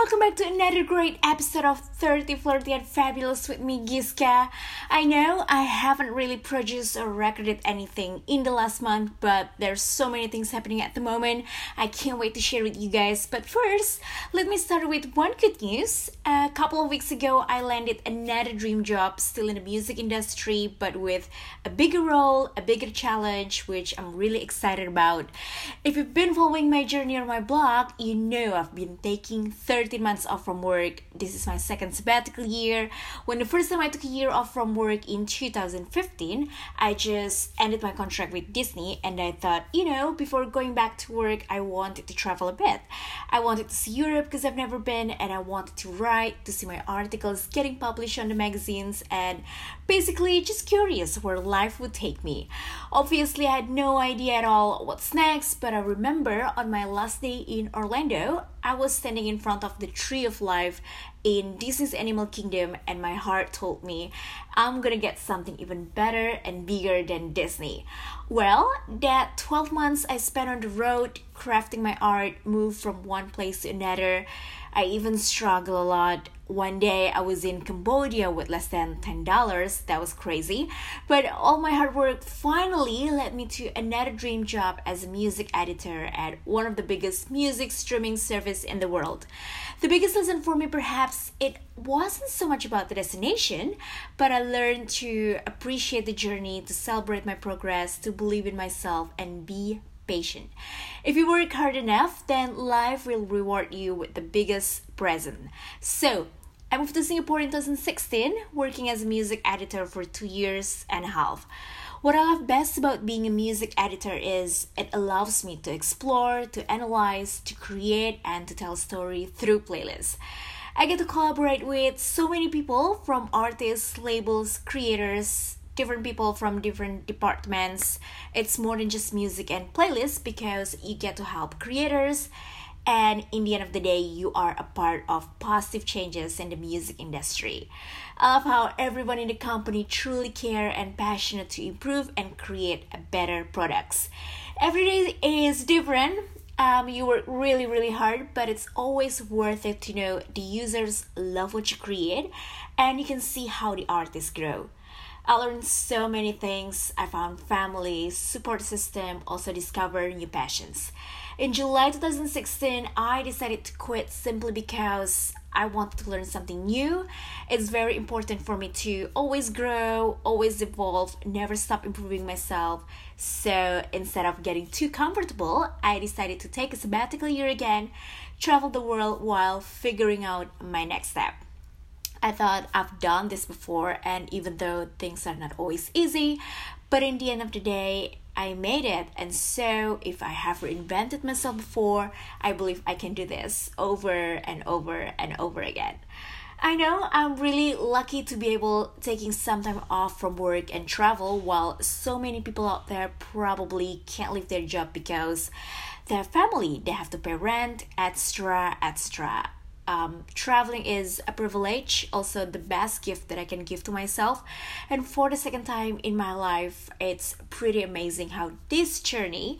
Welcome back to another great episode of 30 Flirty and Fabulous with me, Giska. I know I haven't really produced or recorded anything in the last month, but there's so many things happening at the moment. I can't wait to share with you guys. But first, let me start with one good news. A couple of weeks ago, I landed another dream job, still in the music industry, but with a bigger role, a bigger challenge, which I'm really excited about. If you've been following my journey on my blog, you know I've been taking 30 13 months off from work. This is my second sabbatical year. When the first time I took a year off from work in 2015, I just ended my contract with Disney and I thought, you know, before going back to work, I wanted to travel a bit. I wanted to see Europe because I've never been and I wanted to write, to see my articles getting published on the magazines and basically just curious where life would take me. Obviously, I had no idea at all what's next, but I remember on my last day in Orlando, I was standing in front of the tree of life in Disney's Animal Kingdom, and my heart told me I'm gonna get something even better and bigger than Disney. Well, that 12 months I spent on the road crafting my art, moved from one place to another. I even struggle a lot one day I was in Cambodia with less than $10. That was crazy. But all my hard work finally led me to another dream job as a music editor at one of the biggest music streaming service in the world. The biggest lesson for me perhaps it wasn't so much about the destination, but I learned to appreciate the journey, to celebrate my progress, to believe in myself and be patient. If you work hard enough, then life will reward you with the biggest present. So, I moved to Singapore in 2016, working as a music editor for two years and a half. What I love best about being a music editor is it allows me to explore, to analyze, to create, and to tell story through playlists. I get to collaborate with so many people from artists, labels, creators, different people from different departments. It's more than just music and playlists because you get to help creators and in the end of the day you are a part of positive changes in the music industry. I love how everyone in the company truly care and passionate to improve and create better products. Every day is different. Um, you work really really hard but it's always worth it to know the users love what you create and you can see how the artists grow I learned so many things. I found family, support system, also discovered new passions. In July 2016, I decided to quit simply because I wanted to learn something new. It's very important for me to always grow, always evolve, never stop improving myself. So instead of getting too comfortable, I decided to take a sabbatical year again, travel the world while figuring out my next step. I thought I've done this before, and even though things are not always easy, but in the end of the day, I made it. And so, if I have reinvented myself before, I believe I can do this over and over and over again. I know I'm really lucky to be able taking some time off from work and travel while so many people out there probably can't leave their job because their family they have to pay rent, extra, extra um, traveling is a privilege, also the best gift that I can give to myself. And for the second time in my life, it's pretty amazing how this journey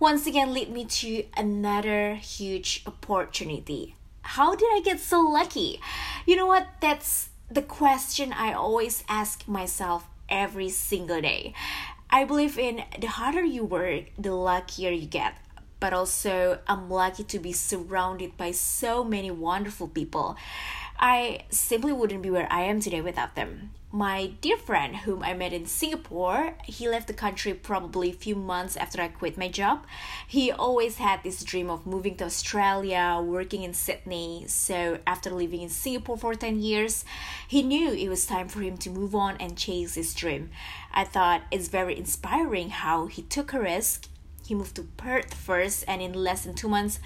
once again led me to another huge opportunity. How did I get so lucky? You know what? That's the question I always ask myself every single day. I believe in the harder you work, the luckier you get but also I'm lucky to be surrounded by so many wonderful people. I simply wouldn't be where I am today without them. My dear friend, whom I met in Singapore, he left the country probably a few months after I quit my job. He always had this dream of moving to Australia, working in Sydney. So, after living in Singapore for 10 years, he knew it was time for him to move on and chase his dream. I thought it's very inspiring how he took a risk he moved to Perth first, and in less than two months,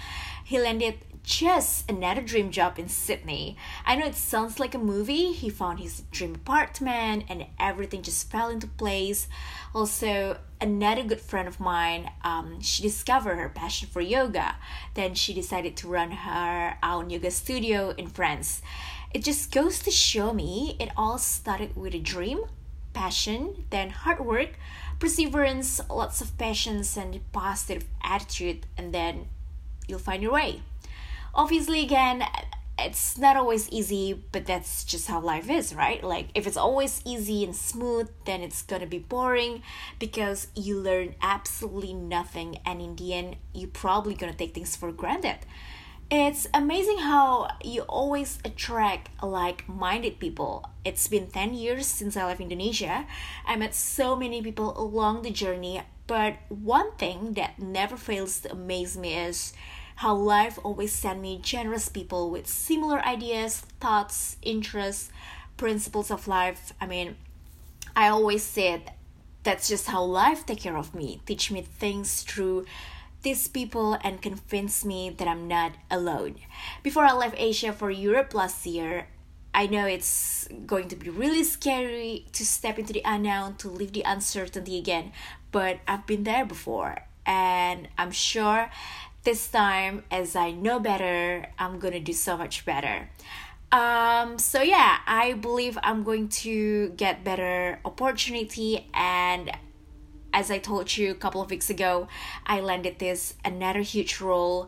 he landed just another dream job in Sydney. I know it sounds like a movie. He found his dream apartment and everything just fell into place. Also, another good friend of mine, um, she discovered her passion for yoga. Then she decided to run her own yoga studio in France. It just goes to show me it all started with a dream, passion, then hard work perseverance, lots of patience, and positive attitude, and then you'll find your way. Obviously, again, it's not always easy, but that's just how life is, right? Like, if it's always easy and smooth, then it's gonna be boring because you learn absolutely nothing, and in the end, you're probably gonna take things for granted. It's amazing how you always attract like minded people. It's been 10 years since I left Indonesia. I met so many people along the journey, but one thing that never fails to amaze me is how life always sent me generous people with similar ideas, thoughts, interests, principles of life. I mean, I always said that's just how life take care of me, teach me things through these people and convince me that I'm not alone. Before I left Asia for Europe last year, I know it's going to be really scary to step into the unknown, to live the uncertainty again, but I've been there before and I'm sure this time as I know better, I'm gonna do so much better. Um, so yeah, I believe I'm going to get better opportunity and as I told you a couple of weeks ago, I landed this another huge role,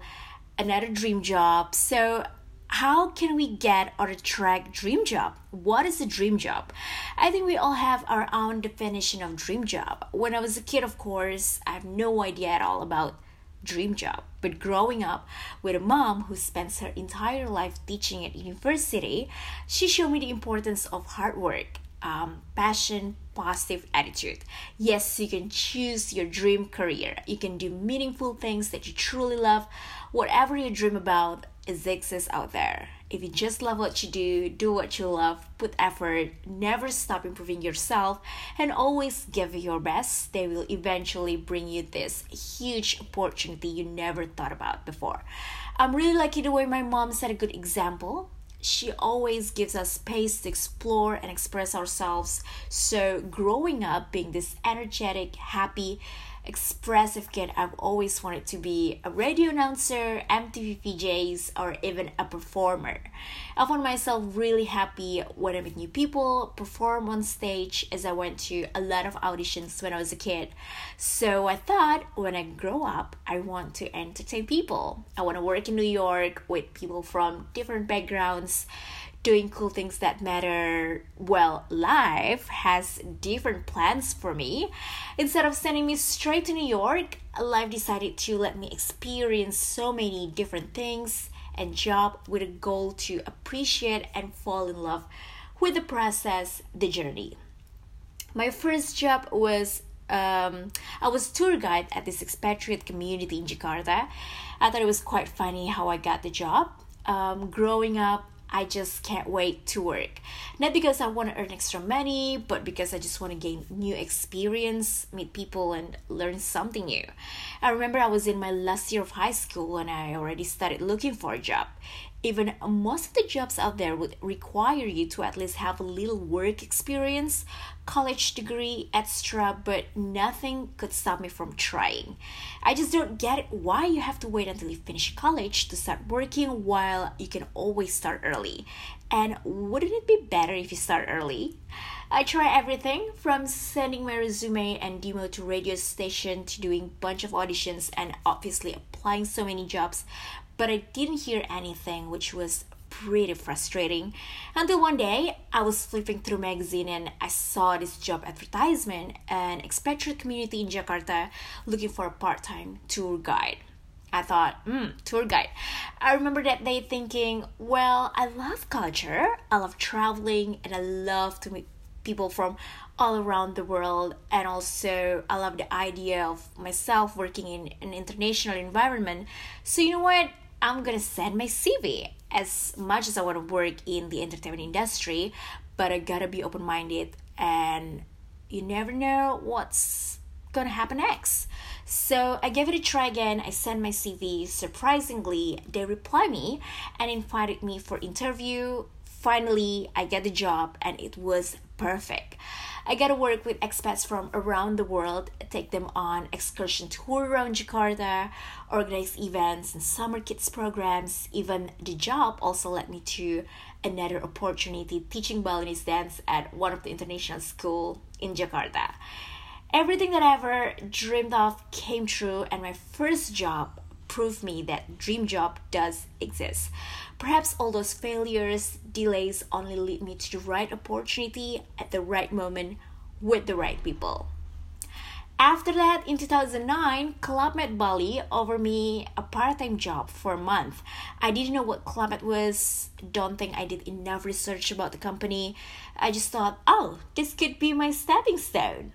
another dream job. So how can we get or attract dream job what is a dream job i think we all have our own definition of dream job when i was a kid of course i have no idea at all about dream job. But growing up with a mom who spends her entire life teaching at university, she showed me the importance of hard work, um, passion, positive attitude. Yes, you can choose your dream career. You can do meaningful things that you truly love. Whatever you dream about is exists out there. If you just love what you do, do what you love, put effort, never stop improving yourself, and always give your best, they will eventually bring you this huge opportunity you never thought about before. I'm really lucky the way my mom set a good example. She always gives us space to explore and express ourselves. So, growing up being this energetic, happy, expressive kid, I've always wanted to be a radio announcer, MTV VJs, or even a performer. I found myself really happy when I meet new people, perform on stage, as I went to a lot of auditions when I was a kid. So I thought when I grow up, I want to entertain people. I want to work in New York with people from different backgrounds doing cool things that matter, well, life has different plans for me. Instead of sending me straight to New York, life decided to let me experience so many different things and job with a goal to appreciate and fall in love with the process, the journey. My first job was um, I was tour guide at this expatriate community in Jakarta. I thought it was quite funny how I got the job. Um, growing up, I just can't wait to work. Not because I want to earn extra money, but because I just want to gain new experience, meet people, and learn something new. I remember I was in my last year of high school and I already started looking for a job. Even most of the jobs out there would require you to at least have a little work experience, college degree, etc., but nothing could stop me from trying. I just don't get why you have to wait until you finish college to start working while you can always start early. And wouldn't it be better if you start early? I try everything from sending my resume and demo to radio station to doing bunch of auditions and obviously applying so many jobs but I didn't hear anything, which was pretty frustrating. Until one day, I was flipping through magazine and I saw this job advertisement, an expatriate community in Jakarta looking for a part-time tour guide. I thought, hmm, tour guide. I remember that day thinking, well, I love culture, I love traveling, and I love to meet people from all around the world and also i love the idea of myself working in an international environment so you know what I'm gonna send my CV as much as I want to work in the entertainment industry, but I gotta be open minded and you never know what's gonna happen next. So I gave it a try again. I sent my CV. Surprisingly, they replied me and invited me for interview. Finally, I get the job and it was perfect. I got to work with expats from around the world, take them on excursion tour around Jakarta, organize events and summer kids programs. Even the job also led me to another opportunity teaching Balinese dance at one of the international school in Jakarta. Everything that I ever dreamed of came true and my first job proved me that dream job does exist. Perhaps all those failures, delays only lead me to the right opportunity at the right moment with the right people. After that, in 2009, Club Med Bali offered me a part-time job for a month. I didn't know what Club Med was. Don't think I did enough research about the company. I just thought, oh, this could be my stepping stone.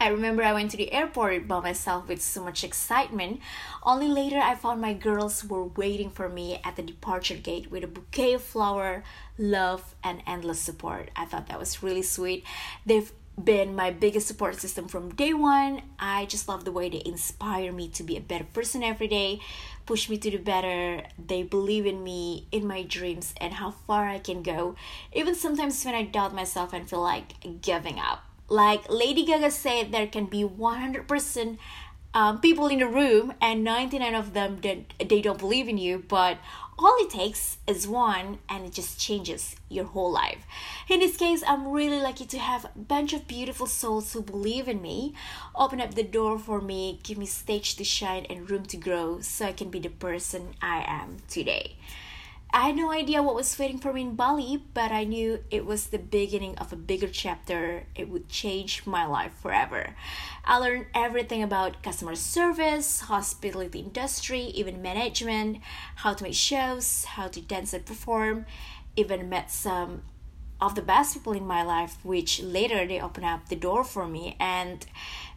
I remember I went to the airport by myself with so much excitement. Only later I found my girls were waiting for me at the departure gate with a bouquet of flower, love, and endless support. I thought that was really sweet. They've been my biggest support system from day one. I just love the way they inspire me to be a better person every day, push me to do better. They believe in me, in my dreams, and how far I can go. Even sometimes when I doubt myself and feel like giving up. Like Lady Gaga said, there can be 100% um, people in the room and 99 of them they, they don't believe in you but all it takes is one and it just changes your whole life. In this case i'm really lucky to have a bunch of beautiful souls who believe in me. Open up the door for me give me stage to shine and room to grow so i can be the person i am today I had no idea what was waiting for me in Bali, but I knew it was the beginning of a bigger chapter. It would change my life forever. I learned everything about customer service, hospitality industry, even management, how to make shows, how to dance and perform, even met some of the best people in my life, which later they opened up the door for me and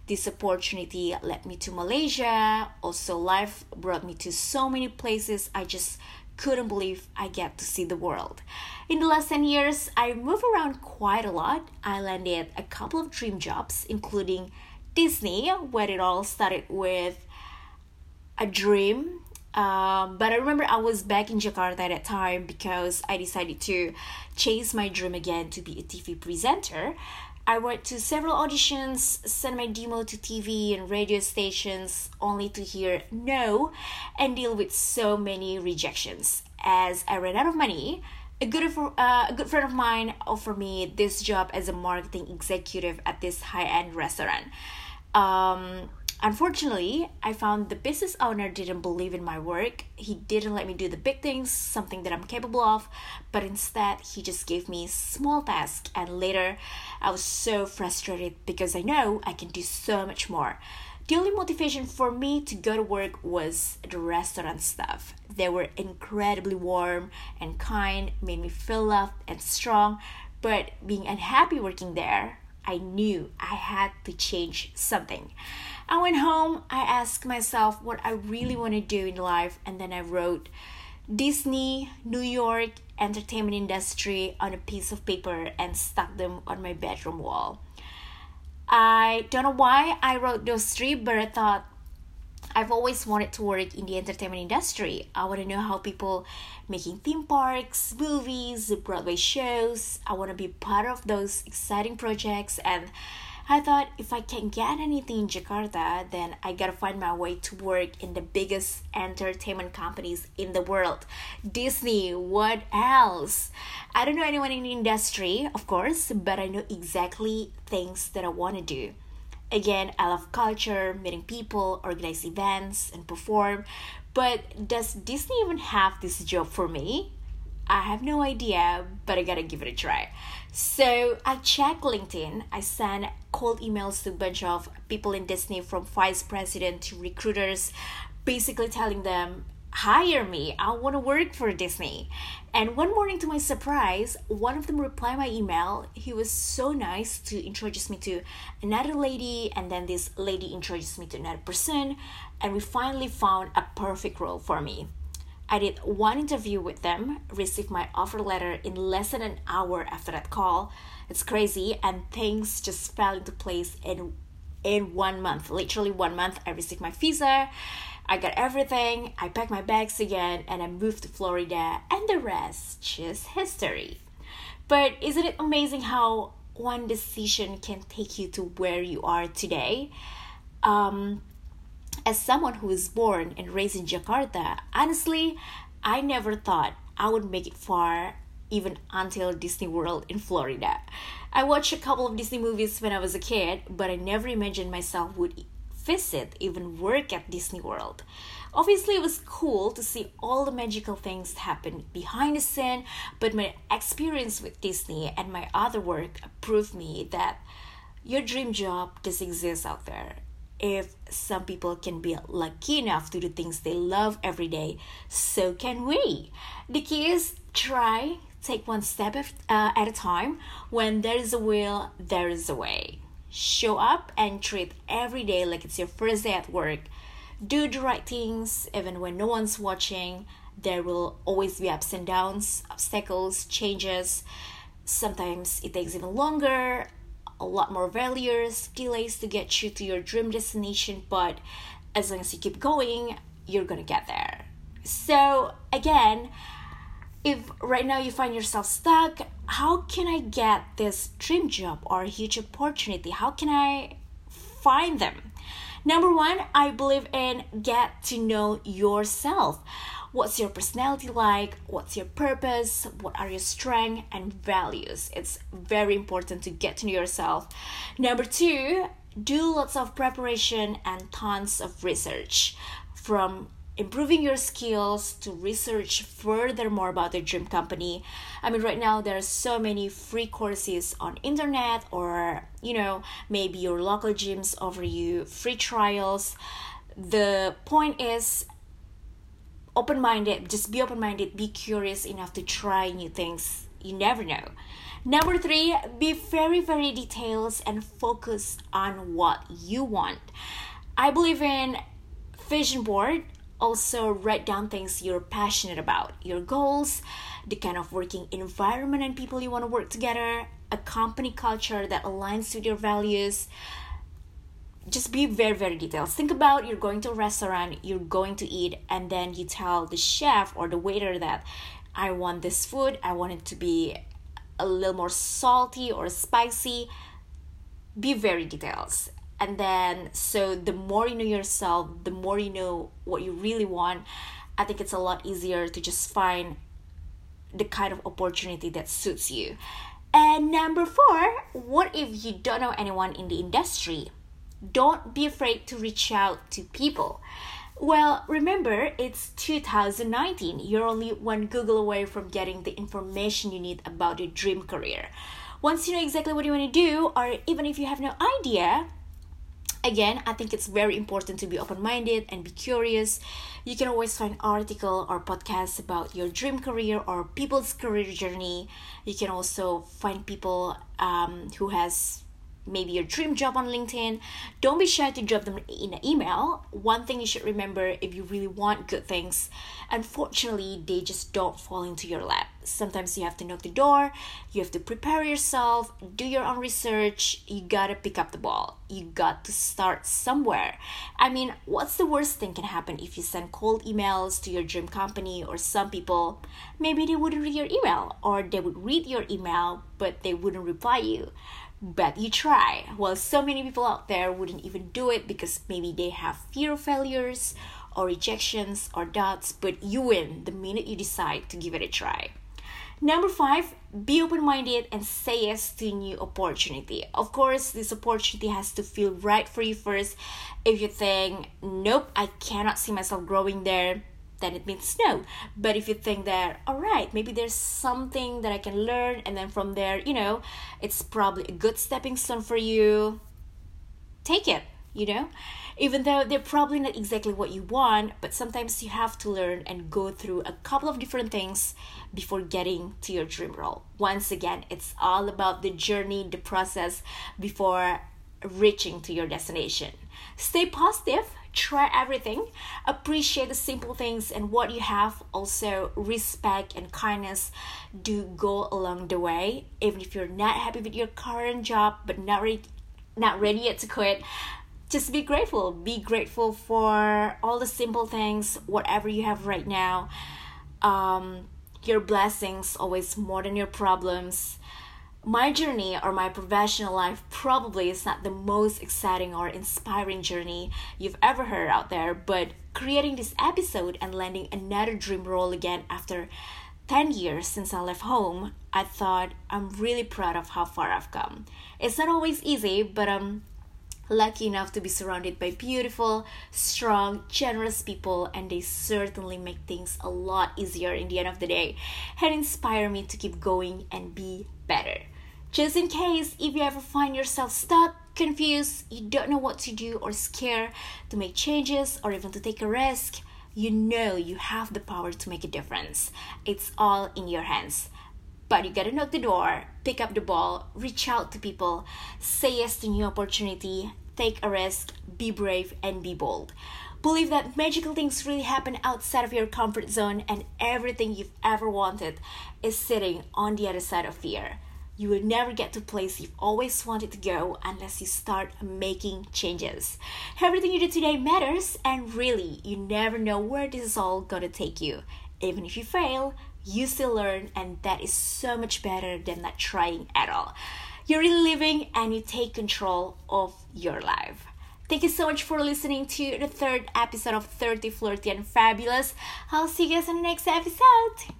this opportunity led me to Malaysia. Also, life brought me to so many places. I just couldn't believe I get to see the world. In the last 10 years, I moved around quite a lot. I landed a couple of dream jobs, including Disney, where it all started with a dream. Um, but I remember I was back in Jakarta at that time because I decided to chase my dream again to be a TV presenter. I went to several auditions, sent my demo to TV and radio stations, only to hear no and deal with so many rejections. As I ran out of money, a good, uh, a good friend of mine offered me this job as a marketing executive at this high end restaurant. Um, Unfortunately, I found the business owner didn't believe in my work. He didn't let me do the big things, something that I'm capable of, but instead he just gave me small tasks and later I was so frustrated because I know I can do so much more. The only motivation for me to go to work was the restaurant staff. They were incredibly warm and kind, made me feel loved and strong, but being unhappy working there, I knew I had to change something. I went home, I asked myself what I really want to do in life, and then I wrote Disney, New York, entertainment industry on a piece of paper and stuck them on my bedroom wall. I don't know why I wrote those three, but I thought I've always wanted to work in the entertainment industry. I want to know how people making theme parks, movies, Broadway shows. I want to be part of those exciting projects and I thought if I can't get anything in Jakarta, then I gotta find my way to work in the biggest entertainment companies in the world. Disney, what else? I don't know anyone in the industry, of course, but I know exactly things that I wanna do. Again, I love culture, meeting people, organize events, and perform. But does Disney even have this job for me? I have no idea, but I gotta give it a try. So I checked LinkedIn. I sent cold emails to a bunch of people in Disney from vice president to recruiters, basically telling them, hire me. I want to work for Disney. And one morning, to my surprise, one of them replied my email. He was so nice to introduce me to another lady, and then this lady introduced me to another person, and we finally found a perfect role for me. I did one interview with them, received my offer letter in less than an hour after that call. It's crazy, and things just fell into place in in one month. Literally one month, I received my visa. I got everything. I packed my bags again, and I moved to Florida, and the rest just history. But isn't it amazing how one decision can take you to where you are today? Um, as someone who was born and raised in Jakarta, honestly, I never thought I would make it far even until Disney World in Florida. I watched a couple of Disney movies when I was a kid, but I never imagined myself would visit, even work at Disney World. Obviously, it was cool to see all the magical things happen behind the scene, but my experience with Disney and my other work proved me that your dream job does exist out there. If some people can be lucky enough to do things they love every day, so can we. The key is try, take one step uh, at a time. When there is a will, there is a way. Show up and treat every day like it's your first day at work. Do the right things even when no one's watching. There will always be ups and downs, obstacles, changes. Sometimes it takes even longer, a lot more failures, delays to get you to your dream destination, but as long as you keep going, you're gonna get there. So, again, if right now you find yourself stuck, how can I get this dream job or huge opportunity? How can I find them? Number one, I believe in get to know yourself. What's your personality like? What's your purpose? What are your strengths and values? It's very important to get to know yourself. Number two, do lots of preparation and tons of research from improving your skills to research further more about the dream company i mean right now there are so many free courses on internet or you know maybe your local gyms offer you free trials the point is open-minded just be open-minded be curious enough to try new things. You never know. Number three be very very detailed and focus on what you want. I believe in vision board. Also write down things you're passionate about. Your goals the kind of working environment and people you want to work together a company culture that aligns with your values just be very very detailed. Think about you're going to a restaurant you're going to eat and then you tell the chef or the waiter that i want this food. I want it to be a little more salty or spicy. Be very detailed. And then so the more you know yourself the more you know what you really want i think it's a lot easier to just find the kind of opportunity that suits you. And number four what if you don't know anyone in the industry don't be afraid to reach out to people well, remember, it's 2019. You're only one Google away from getting the information you need about your dream career. Once you know exactly what you want to do, or even if you have no idea, again i think it's very important to be open-minded and be curious you can always find article or podcasts about your dream career or people's career journey you can also find people um, who has maybe your dream job on LinkedIn, don't be shy to drop them in an email. One thing you should remember if you really want good things, unfortunately, they just don't fall into your lap. Sometimes you have to knock the door, you have to prepare yourself, do your own research, you gotta pick up the ball. You got to start somewhere. I mean, what's the worst thing can happen if you send cold emails to your dream company or some people? Maybe they wouldn't read your email, or they would read your email, but they wouldn't reply you but you try. Well, so many people out there wouldn't even do it because maybe they have fear of failures or rejections or doubts, but you win the minute you decide to give it a try. Number five, be open minded and say yes to new opportunity. Of course, this opportunity has to feel right for you first. If you think, nope, I cannot see myself growing there, then it means no. But if you think that, all right, maybe there's something that I can learn, and then from there, you know, it's probably a good stepping stone for you, take it, you know? Even though they're probably not exactly what you want, but sometimes you have to learn and go through a couple of different things before getting to your dream role. Once again, it's all about the journey, the process before reaching to your destination. Stay positive try everything appreciate the simple things and what you have. Also respect and kindness do go along the way. Even if you're not happy with your current job but not ready not ready yet to quit just be grateful. Be grateful for all the simple things whatever you have right now. Um, your blessings always more than your problems my journey or my professional life probably is not the most exciting or inspiring journey you've ever heard out there, but creating this episode and landing another dream role again after 10 years since I left home, I thought I'm really proud of how far I've come. It's not always easy, but I'm lucky enough to be surrounded by beautiful, strong, generous people, and they certainly make things a lot easier in the end of the day and inspire me to keep going and be better. Just in case if you ever find yourself stuck, confused, you don't know what to do, or scared to make changes or even to take a risk, you know you have the power to make a difference. It's all in your hands. But you gotta knock the door, pick up the ball, reach out to people, say yes to new opportunity, take a risk, be brave, and be bold. Believe that magical things really happen outside of your comfort zone, and everything you've ever wanted is sitting on the other side of fear. You will never get to place you've always wanted to go unless you start making changes. Everything you do today matters, and really, you never know where this is all gonna take you. Even if you fail, you still learn, and that is so much better than not trying at all. You're living and you take control of your life. Thank you so much for listening to the third episode of 30 Flirty and Fabulous. I'll see you guys in the next episode.